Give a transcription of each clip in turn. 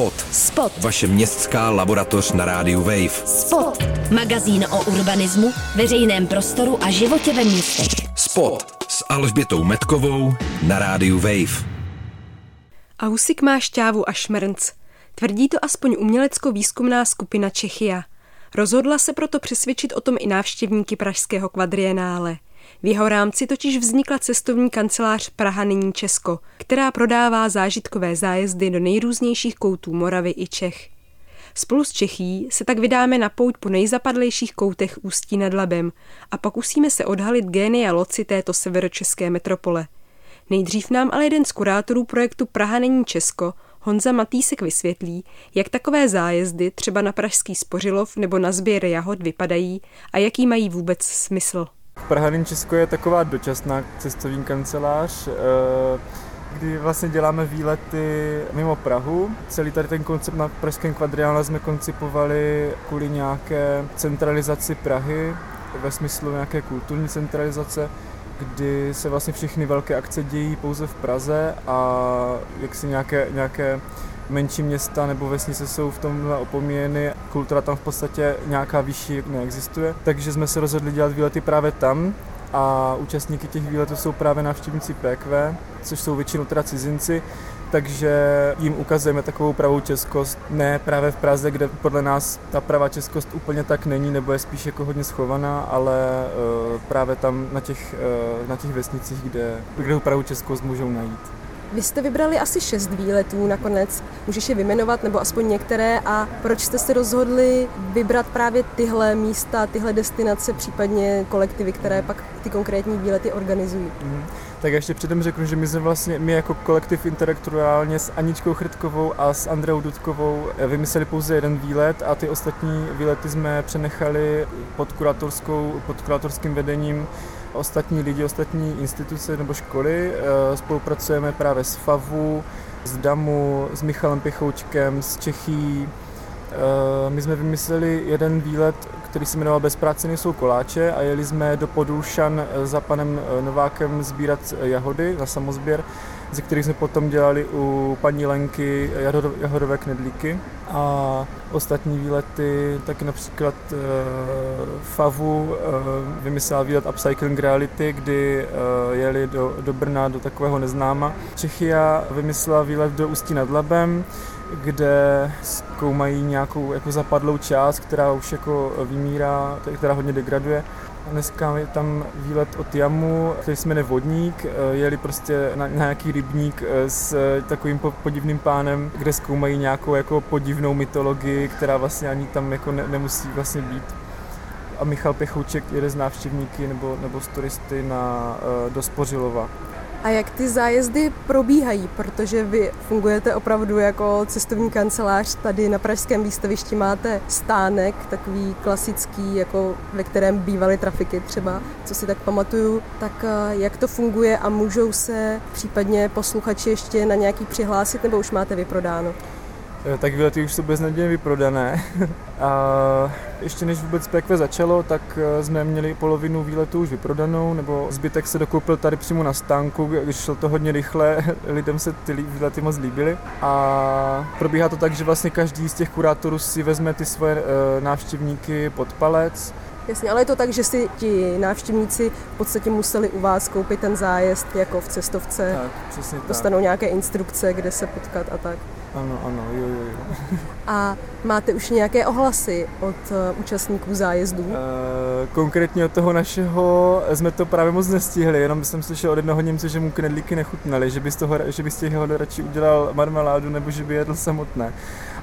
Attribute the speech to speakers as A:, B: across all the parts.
A: Spot.
B: Spot.
A: Vaše městská laboratoř na rádiu Wave.
B: Spot. Magazín o urbanismu, veřejném prostoru a životě ve městech.
A: Spot s Alžbětou Metkovou na rádiu Wave.
C: Ausik má šťávu a šmrnc. Tvrdí to aspoň umělecko-výzkumná skupina Čechia. Rozhodla se proto přesvědčit o tom i návštěvníky pražského kvadrienále. V jeho rámci totiž vznikla cestovní kancelář Praha nyní Česko, která prodává zážitkové zájezdy do nejrůznějších koutů Moravy i Čech. Spolu s Čechí se tak vydáme na pouť po nejzapadlejších koutech Ústí nad Labem a pokusíme se odhalit génia loci této severočeské metropole. Nejdřív nám ale jeden z kurátorů projektu Praha není Česko, Honza Matýsek vysvětlí, jak takové zájezdy třeba na Pražský Spořilov nebo na sběr jahod vypadají a jaký mají vůbec smysl.
D: Praha není Česko je taková dočasná cestovní kancelář, eh, kdy vlastně děláme výlety mimo Prahu. Celý tady ten koncept na Pražském kvadriále jsme koncipovali kvůli nějaké centralizaci Prahy, ve smyslu nějaké kulturní centralizace, kdy se vlastně všechny velké akce dějí pouze v Praze a jak si nějaké, nějaké menší města nebo vesnice jsou v tomhle opomíjeny, kultura tam v podstatě nějaká vyšší neexistuje, takže jsme se rozhodli dělat výlety právě tam a účastníky těch výletů jsou právě návštěvníci PQ, což jsou většinou teda cizinci, takže jim ukazujeme takovou pravou českost, ne právě v Praze, kde podle nás ta pravá českost úplně tak není, nebo je spíš jako hodně schovaná, ale uh, právě tam na těch, uh, na těch vesnicích, kde, kde tu pravou českost můžou najít.
C: Vy jste vybrali asi šest výletů nakonec. Můžeš je vymenovat, nebo aspoň některé. A proč jste se rozhodli vybrat právě tyhle místa, tyhle destinace, případně kolektivy, které pak ty konkrétní výlety organizují? Mm.
D: Tak ještě předem řeknu, že my jsme vlastně, my jako kolektiv intelektuálně s Aničkou Chrtkovou a s Andreou Dudkovou vymysleli pouze jeden výlet a ty ostatní výlety jsme přenechali pod, kuratorskou, pod kuratorským vedením ostatní lidi, ostatní instituce nebo školy. Eh, spolupracujeme právě s FAVu, s DAMu, s Michalem Pěchoučkem, s Čechí. Eh, my jsme vymysleli jeden výlet, který se jmenoval Bez práce nejsou koláče a jeli jsme do Podulšan eh, za panem Novákem sbírat jahody na samozběr ze kterých jsme potom dělali u paní Lenky jahodové knedlíky a ostatní výlety, taky například uh, Favu uh, vymyslela výlet Upcycling Reality, kdy uh, jeli do, do Brna, do takového neznáma. Čechia vymyslela výlet do Ústí nad Labem, kde zkoumají nějakou jako zapadlou část, která už jako vymírá, která hodně degraduje Dneska je tam výlet od Jamu, který se jmenuje Vodník. Eh, jeli prostě na, na nějaký rybník eh, s eh, takovým podivným pánem, kde zkoumají nějakou jako podivnou mytologii, která vlastně ani tam jako ne, nemusí vlastně být. A Michal Pechouček jede z návštěvníky nebo, nebo z turisty na, do Spořilova.
C: A jak ty zájezdy probíhají, protože vy fungujete opravdu jako cestovní kancelář, tady na Pražském výstavišti. Máte stánek, takový klasický, jako ve kterém bývaly trafiky třeba, co si tak pamatuju, tak eh, jak to funguje a můžou se případně posluchači ještě na nějaký přihlásit, nebo už máte vyprodáno?
D: Eh, tak výlety už jsou beznadějně vyprodané. A ještě než vůbec PQ začalo, tak eh, jsme měli polovinu výletů už vyprodanou, nebo zbytek se dokoupil tady přímo na stánku, když šlo to hodně rychle, lidem se ty výlety moc líbily. A probíhá to tak, že vlastně každý z těch kurátorů si vezme ty svoje eh, návštěvníky pod palec,
C: Jasně, ale je to tak, že si ti návštěvníci v podstatě museli u vás koupit ten zájezd jako v cestovce.
D: Tak, přesně tak.
C: Dostanou nějaké instrukce, kde se potkat a tak.
D: Ano, ano, jo, jo, jo.
C: A máte už nějaké ohlasy od uh, účastníků zájezdů? Uh,
D: konkrétně od toho našeho jsme to právě moc nestihli, jenom jsem slyšel od jednoho Němce, že mu knedlíky nechutnaly, že by z toho, že by z těch radši udělal marmeládu nebo že by jedl samotné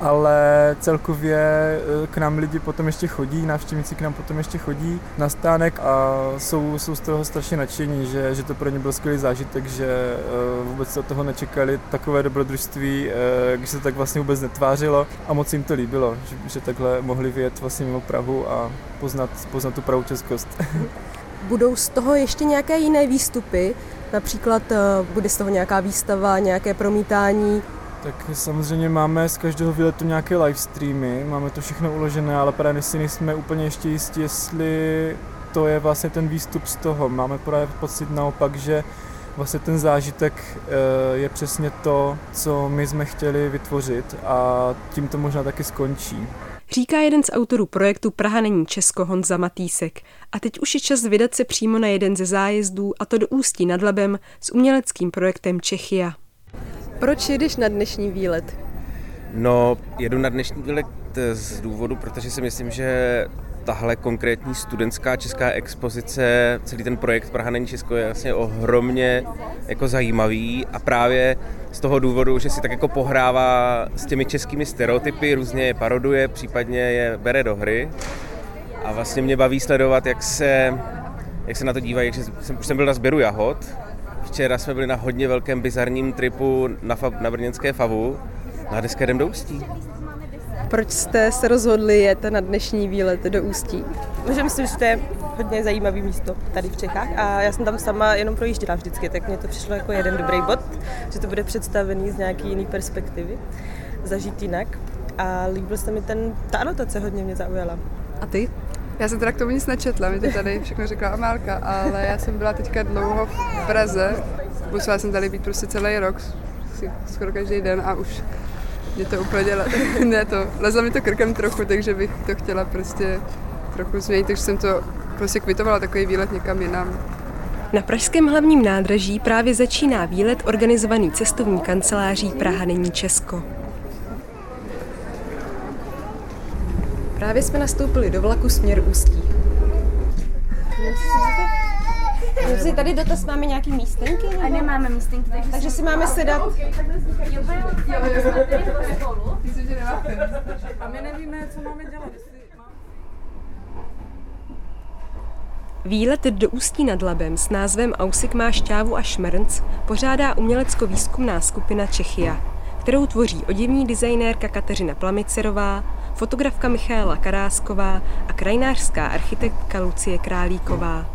D: ale celkově eh, k nám lidi potom ještě chodí, návštěvníci k nám potom ještě chodí na stánek a jsou, jsou z toho strašně nadšení, že, že to pro ně byl skvělý zážitek, že eh, vůbec se od toho nečekali takové dobrodružství, eh, když se tak vlastně vůbec netvářilo a moc jim to líbilo, že, že takhle mohli vyjet vlastně mimo Prahu a poznat, poznat tu pravou českost.
C: Budou z toho ještě nějaké jiné výstupy? Například bude z toho nějaká výstava, nějaké promítání
D: tak samozřejmě máme z každého výletu nějaké live streamy, máme to všechno uložené, ale právě si nejsme úplně ještě jistí, jestli to je vlastně ten výstup z toho. Máme právě pocit naopak, že vlastně ten zážitek eh, je přesně to, co my jsme chtěli vytvořit a tím to možná taky skončí.
C: Říká jeden z autorů projektu Praha není Česko Honza Matýsek. A teď už je čas vydat se přímo na jeden ze zájezdů, a to do Ústí nad Labem s uměleckým projektem Čechia. Proč jedeš na dnešní výlet?
E: No, jedu na dnešní výlet z důvodu, protože si myslím, že tahle konkrétní studentská česká expozice, celý ten projekt Praha není Česko je vlastně ohromně jako zajímavý a právě z toho důvodu, že si tak jako pohrává s těmi českými stereotypy, různě je paroduje, případně je bere do hry a vlastně mě baví sledovat, jak se, jak se na to dívají, že jsem, už jsem byl na sběru jahod, včera jsme byli na hodně velkém bizarním tripu na, na brněnské Favu, na dneska jdem do Ústí.
C: Proč jste se rozhodli jet na dnešní výlet do Ústí?
F: Že myslím, že to je hodně zajímavý místo tady v Čechách a já jsem tam sama jenom projížděla vždycky, tak mně to přišlo jako jeden dobrý bod, že to bude představený z nějaký jiný perspektivy, zažít jinak a líbil se mi ten, ta anotace hodně mě zaujala.
C: A ty?
G: Já jsem teda k tomu nic nečetla, mi to tady všechno řekla Amálka, ale já jsem byla teďka dlouho v Praze, musela jsem tady být prostě celý rok, skoro každý den a už mě to úplně ne to, lezla mi to krkem trochu, takže bych to chtěla prostě trochu změnit, takže jsem to prostě kvitovala takový výlet někam jinam.
C: Na pražském hlavním nádraží právě začíná výlet organizovaný cestovní kanceláří Praha není Česko. Právě jsme nastoupili do vlaku směr Ústí.
H: Si tady dotaz máme nějaký místenky? Nebo?
I: A nemáme místenky, takže,
H: takže si máme sedat.
G: A my nevíme, co máme dělat.
C: Výlet do Ústí nad Labem s názvem Ausik má šťávu a šmrnc pořádá umělecko-výzkumná skupina Čechia, kterou tvoří odivní designérka Kateřina Plamicerová, fotografka Michaela Karásková a krajinářská architektka Lucie Králíková.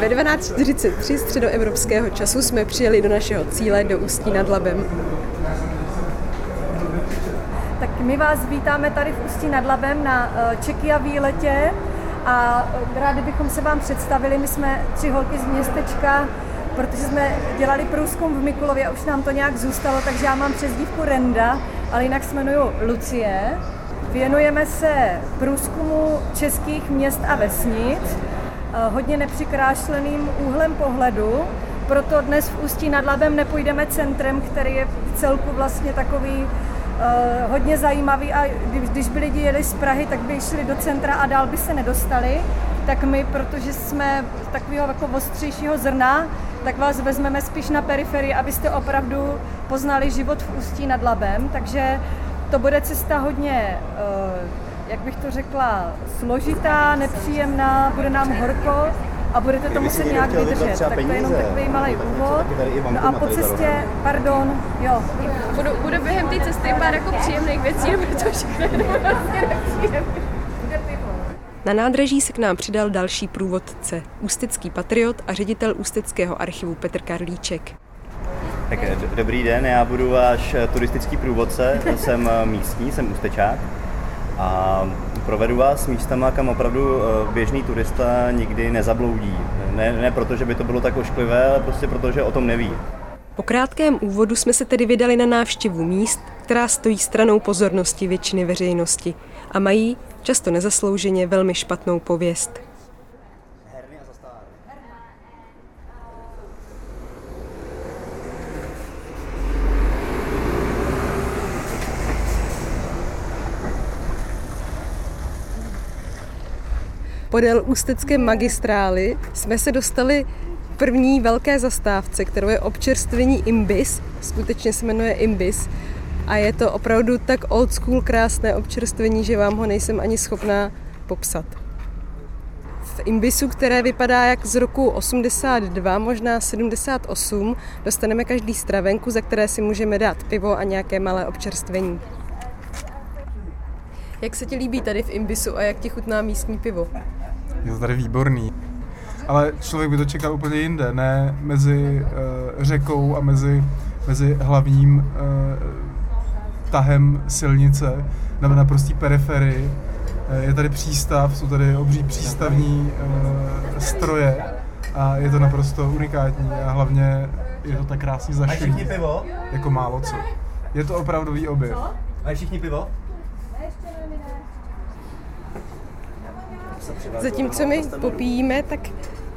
C: Ve 12.43 středoevropského času jsme přijeli do našeho cíle do Ústí nad Labem.
J: My vás vítáme tady v Ústí nad Labem na eh, Čekia výletě a eh, rádi bychom se vám představili. My jsme tři holky z městečka, protože jsme dělali průzkum v Mikulově a už nám to nějak zůstalo, takže já mám přezdívku Renda, ale jinak se jmenuju Lucie. Věnujeme se průzkumu českých měst a vesnic Eh, hodně nepřikrášleným úhlem pohledu, proto dnes v Ústí nad Labem nepůjdeme centrem, který je v celku vlastně takový uh, hodně zajímavý a když, by lidi jeli z Prahy, tak by šli do centra a dál by se nedostali. Tak my, protože jsme takového jako ostřejšího zrna, tak vás vezmeme spíš na periferii, abyste opravdu poznali život v Ústí nad Labem. Takže to bude cesta hodně uh, jak bych to řekla, složitá, nepříjemná, bude nám horko a budete to muset nějak vydržet. Tak to je jenom takový malý úvod. No a po cestě, pardon, jo.
K: Budu, bude během té cesty pár jako příjemných věcí, nebo to všechno vlastně
C: Na nádraží se k nám přidal další průvodce, ústecký patriot a ředitel Ústeckého archivu Petr Karlíček.
L: Tak dobrý den, já budu váš turistický průvodce, jsem místní, jsem ústečák a provedu vás místama, kam opravdu eh, běžný turista nikdy nezabloudí. Ne, ne proto, že by to bylo tak ošklivé, ale prostě proto, že o tom neví.
C: Po krátkém úvodu jsme se tedy vydali na návštěvu míst, která stojí stranou pozornosti většiny veřejnosti a mají, často nezaslouženě, velmi špatnou pověst. Podél ústecké magistrály jsme se dostali první velké zastávce, kterou je občerstvení Imbis. Skutečně se jmenuje Imbis. A je to opravdu tak old school krásné občerstvení, že vám ho nejsem ani schopná popsat. V Imbisu, které vypadá jak z roku 82, možná 78, dostaneme každý stravenku, za které si můžeme dát pivo a nějaké malé občerstvení. Jak se ti líbí tady v Imbisu a jak ti chutná místní pivo?
M: Je to tady výborný. Ale člověk by to čekal úplně jinde, ne mezi uh, řekou a mezi mezi hlavním eh, tahem silnice na naprostý periferii. Eh, je tady přístav, jsou tady obří přístavní eh, stroje a je to naprosto unikátní a hlavně je to tak krásně
L: všichni pivo?
M: Jako málo co. Je to opravdový objev.
L: Mají všichni pivo?
C: Zatímco my popíjíme, tak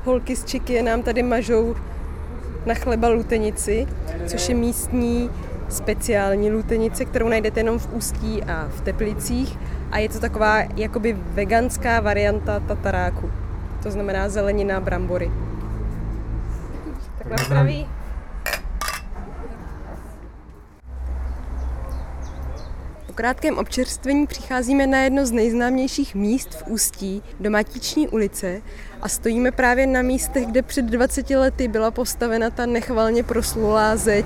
C: holky z Čeky nám tady mažou na chleba lutenici, což je místní speciální lutenice, kterou najdete jenom v Ústí a v Teplicích. A je to taková jakoby veganská varianta tataráku. To znamená zelenina, brambory. Tak na zdraví. Po krátkém občerstvení přicházíme na jedno z nejznámějších míst v Ústí, do Matiční ulice a stojíme právě na místech, kde před 20 lety byla postavena ta nechvalně proslulá zeď,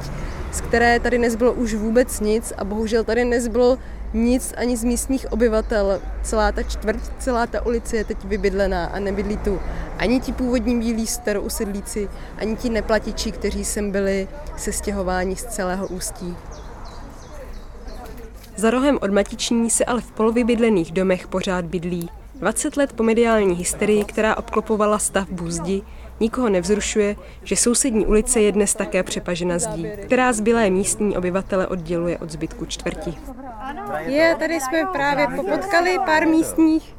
C: z které tady nezbylo už vůbec nic a bohužel tady nezbylo nic ani z místních obyvatel. Celá ta čtvrť, celá ta ulice je teď vybydlená a nebydlí tu ani ti původní bílí starousedlíci, ani ti neplatiči, kteří sem byli sestěhováni z celého Ústí. Za rohem od Matiční se ale v polovybydlených domech pořád bydlí. 20 let po mediální hysterii, která obklopovala stavbu zdi, nikoho nevzrušuje, že sousední ulice je dnes také přepažena zdí, která zbylé místní obyvatele odděluje od zbytku čtvrti. Je, tady jsme právě popotkali pár místních.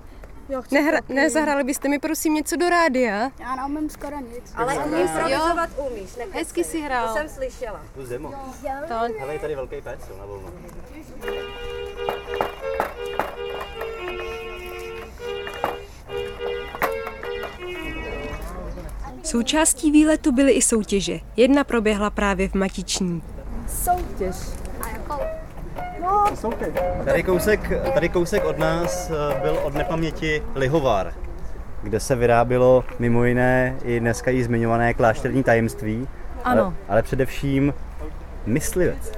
C: Nehra, nezahráli byste mi prosím něco do rádia?
N: Já neumím skoro nic.
C: Ale umím improvizovat
N: umíš.
C: Hezky si hrál.
N: To jsem
C: slyšela.
L: Tu zimu.
C: To.
L: Hele, je tady velký pec, na volno.
O: Součástí výletu byly i soutěže. Jedna proběhla právě v Matiční.
N: Soutěž. A jakou? No,
M: soutěž.
L: Tady kousek, tady kousek od nás eh, byl od nepaměti lihovár, kde se vyrábělo mimo jiné i dneska i zmiňované klášterní tajemství,
I: Ano.
L: ale, ale především myslivec.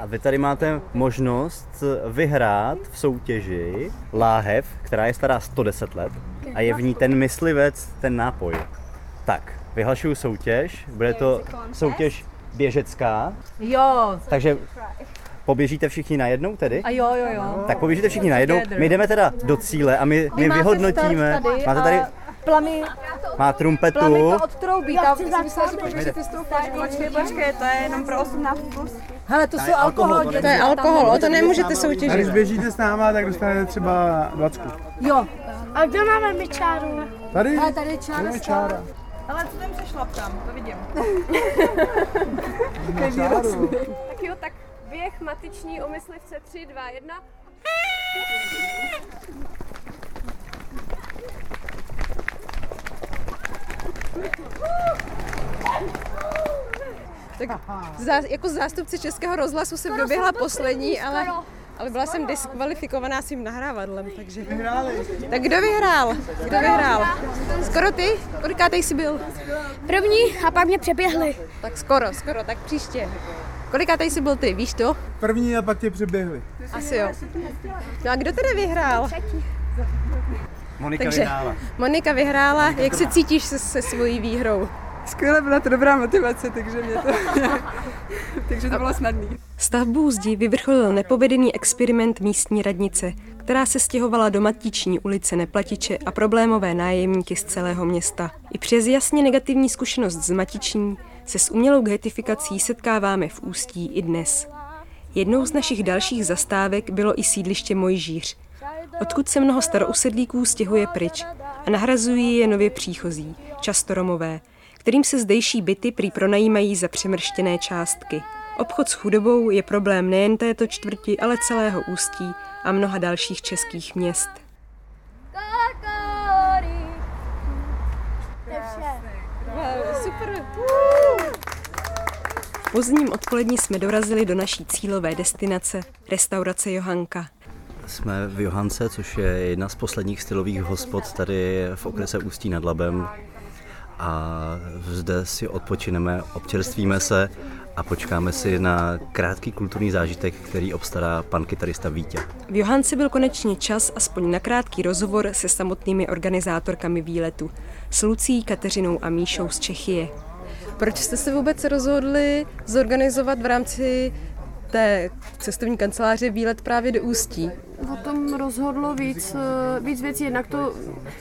L: A vy tady máte možnost vyhrát v soutěži láhev, která je stará 110 let a je v ní ten myslivec, ten nápoj. Tak, vyhlašuju soutěž, bude to soutěž běžecká,
I: Jo.
L: takže poběžíte všichni najednou tedy?
I: A jo, jo, jo.
L: Tak poběžíte všichni najednou, my jdeme teda do cíle a my, my vyhodnotíme,
I: Tady
L: máte tady,
I: plamy,
L: má trumpetu,
I: plamy to odtroubí.
N: Já
I: Tam
N: zapsat,
I: myslela, že
N: že
I: počkej, ty s tou flaškou.
N: Počkej, počkej, to je jenom pro 18 plus.
I: Hele, to
L: To
I: jsou
L: je alkohol,
I: alkohol.
L: to
C: To je alkohol, o to nemůžete soutěžit.
M: když běžíte s náma, tak dostanete třeba 20.
I: Jo.
N: A kde máme my čáru?
M: Tady?
I: Hele, tady je čára.
M: Tady je čára.
K: Ale co tam přešlapkám, to vidím. tak jo, tak běh matiční o myslivce 3, 2, 1.
C: Tak zá, jako zástupce Českého rozhlasu jsem doběhla poslední, ale, ale byla jsem diskvalifikovaná svým nahrávadlem, takže... Tak kdo vyhrál? Kdo vyhrál? Skoro ty? Kolikátej jsi byl?
N: První a pak mě přeběhli.
C: Tak skoro, skoro, tak příště. Kolikátej jsi byl ty, víš to?
M: První a pak tě přeběhli.
C: Asi jo. No a kdo tedy vyhrál?
L: Monika
C: Takže
L: vyhrála.
C: Monika vyhrála. Jak se cítíš se, se svojí výhrou?
P: Skvěle byla to dobrá motivace, takže mě to, takže to bylo snadný.
O: Stavbou zdi vyvrcholil nepovedený experiment místní radnice, která se stěhovala do Matiční ulice Neplatiče a problémové nájemníky z celého města. I přes jasně negativní zkušenost z Matiční se s umělou getifikací setkáváme v Ústí i dnes. Jednou z našich dalších zastávek bylo i sídliště Mojžíř, odkud se mnoho starousedlíků stěhuje pryč a nahrazují je nově příchozí, často Romové, kterým se zdejší byty prý pronajímají za přemrštěné částky. Obchod s chudobou je problém nejen této čtvrti, ale celého Ústí a mnoha dalších českých měst. Pozdním odpolední jsme dorazili do naší cílové destinace, restaurace Johanka.
L: Jsme v Johance, což je jedna z posledních stylových hospod tady v okrese Ústí nad Labem. A zde si odpočineme, občerstvíme se a počkáme si na krátký kulturní zážitek, který obstará pan kytarista Vítě.
O: V Johance byl konečně čas aspoň na krátký rozhovor se samotnými organizátorkami výletu, s Lucí, Kateřinou a Míšou z Čechie.
C: Proč jste se vůbec rozhodli zorganizovat v rámci té cestovní kanceláře výlet právě do Ústí?
K: O tom rozhodlo víc, eh, víc věcí. Jednak to,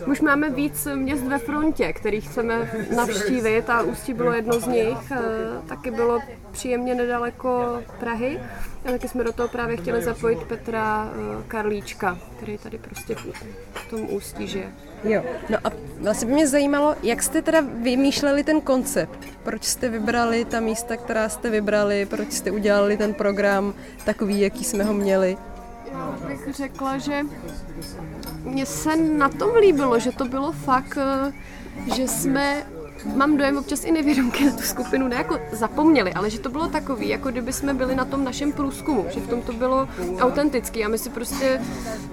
K: už máme víc měst ve frontě, který chceme navštívit a Ústí bylo jedno z nich. Eh, taky bylo příjemně nedaleko Prahy. A taky jsme do toho právě chtěli zapojit Petra eh, Karlíčka, který tady prostě v tom Ústí žije.
C: Jo, no a vlastně by mě zajímalo, jak jste teda vymýšleli ten koncept? Proč jste vybrali ta místa, která jste vybrali? Proč jste udělali ten program takový, jaký jsme ho měli?
K: Já bych řekla, že mně se na tom líbilo, že to bylo fakt, eh, že jsme mám dojem občas i nevědomky na tu skupinu, ne jako zapomněli, ale že to bylo takový, jako kdyby jsme byli na tom našem průzkumu, že v tom to bylo autentický a my si prostě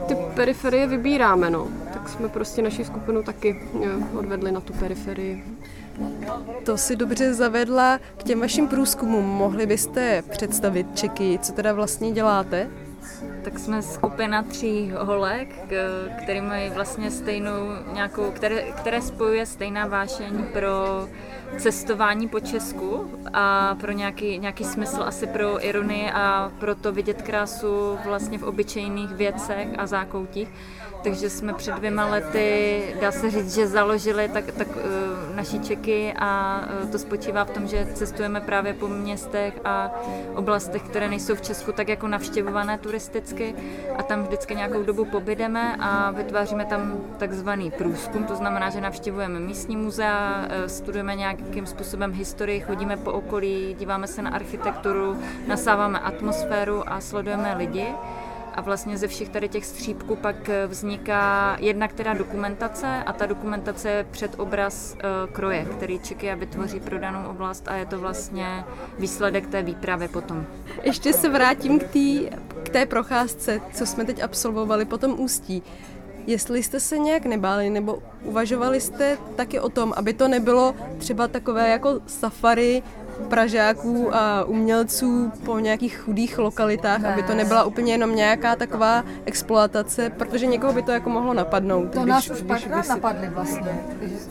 K: ty periferie vybíráme, no. Tak jsme prostě naši skupinu taky eh, odvedli na tu periferii.
C: To si dobře zavedla k těm vašim průzkumům. Mohli byste představit Čeky, co teda vlastně děláte?
Q: Tak jsme skupina tří holek, který mají vlastně stejnou nějakou, které, které spojuje stejná vášeň pro cestování po Česku a pro nějaký, nějaký smysl asi pro ironii a pro to vidět krásu vlastně v obyčejných věcech a zákoutích. Takže jsme před dvěma lety, dá se říct, že založili tak, tak uh, naší čeky a uh, to spočívá v tom, že cestujeme právě po městech a oblastech, které nejsou v Česku tak jako navštěvované turisticky a tam vždycky nějakou dobu pobydeme a vytváříme tam takzvaný průzkum, to znamená, že navštěvujeme místní muzea, uh, studujeme nějakým způsobem historii, chodíme po okolí, díváme se na architekturu, nasáváme atmosféru a sledujeme lidi. A vlastně ze všech tady těch střípků pak eh, vzniká jedna která dokumentace a ta dokumentace je předobraz uh, kroje, který Čekia vytvoří pro danou oblast a je to vlastně výsledek té výpravy potom.
C: Ještě se vrátím k, tý, k té procházce, co jsme teď absolvovali po tom ústí. Jestli jste se nějak nebáli nebo uvažovali jste taky o tom, aby to nebylo třeba takové jako safari Pražáků a umělců po nějakých chudých lokalitách, aby to nebyla úplně jenom nějaká taková exploatace, protože někoho by to jako mohlo napadnout.
J: To když, nás už párkrát si... napadli vlastně.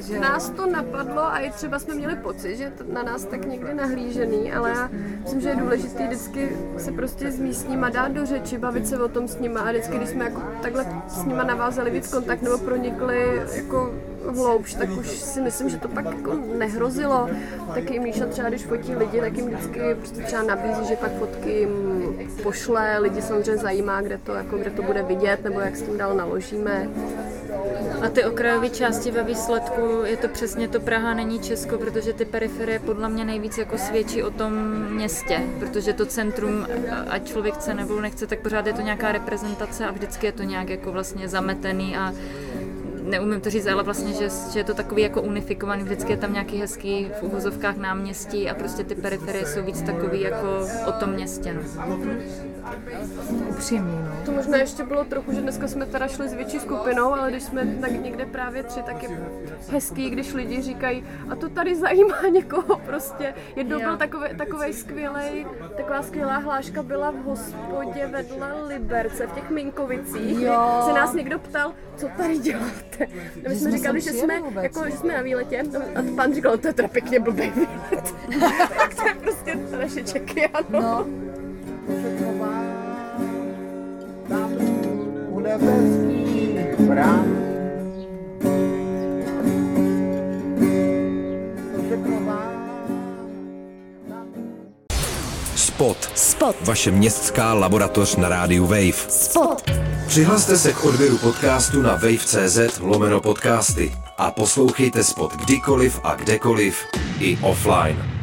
K: Že... Nás to napadlo a i třeba jsme měli pocit, že na nás tak někdy nahlížený, ale já myslím, že je důležité vždycky se prostě s místníma dát do řeči, bavit se o tom s nima a vždycky, když jsme jako takhle s nima navázali víc kontakt nebo pronikli jako hloubš, tak už si myslím, že to pak jako nehrozilo. Taky Míša třeba, když fotí lidi, tak jim vždycky prostě třeba nabízí, že pak fotky jim pošle, lidi samozřejmě zajímá, kde to, jako, kde to bude vidět, nebo jak s tím dál naložíme.
Q: A ty okrajové části ve výsledku je to přesně to Praha není Česko, protože ty periferie podle mě nejvíc jako svědčí o tom městě, protože to centrum, ať člověk chce nebo nechce, tak pořád je to nějaká reprezentace a vždycky je to nějak jako vlastně zametený a neumím to říct, ale vlastně, že, že je to takový jako unifikovaný, vždycky je tam nějaký hezký v uvozovkách náměstí a prostě ty periferie jsou víc takový jako o tom městě. No.
J: Upřímný, no.
K: To možná ještě bylo trochu, že dneska jsme teda šli s větší skupinou, ale když jsme tak někde právě tři, tak je hezký, když lidi říkají, a to tady zajímá někoho prostě. Jednou byl takový, takový skvělý, taková skvělá hláška byla v hospodě vedle Liberce, v těch Minkovicích. Jo. Se nás někdo ptal, co tady děláte. A my jsme říkali, že jsme, jako, že jsme na výletě a pan říkal, to je teda pěkně blbý výlet. tak to je prostě naše čeky, ano. No.
A: Spot. Spot. Vaše městská laboratoř na rádiu Wave. Spot. Přihlaste se k odběru podcastu na wave.cz lomeno podcasty a poslouchejte Spot kdykoliv a kdekoliv i offline.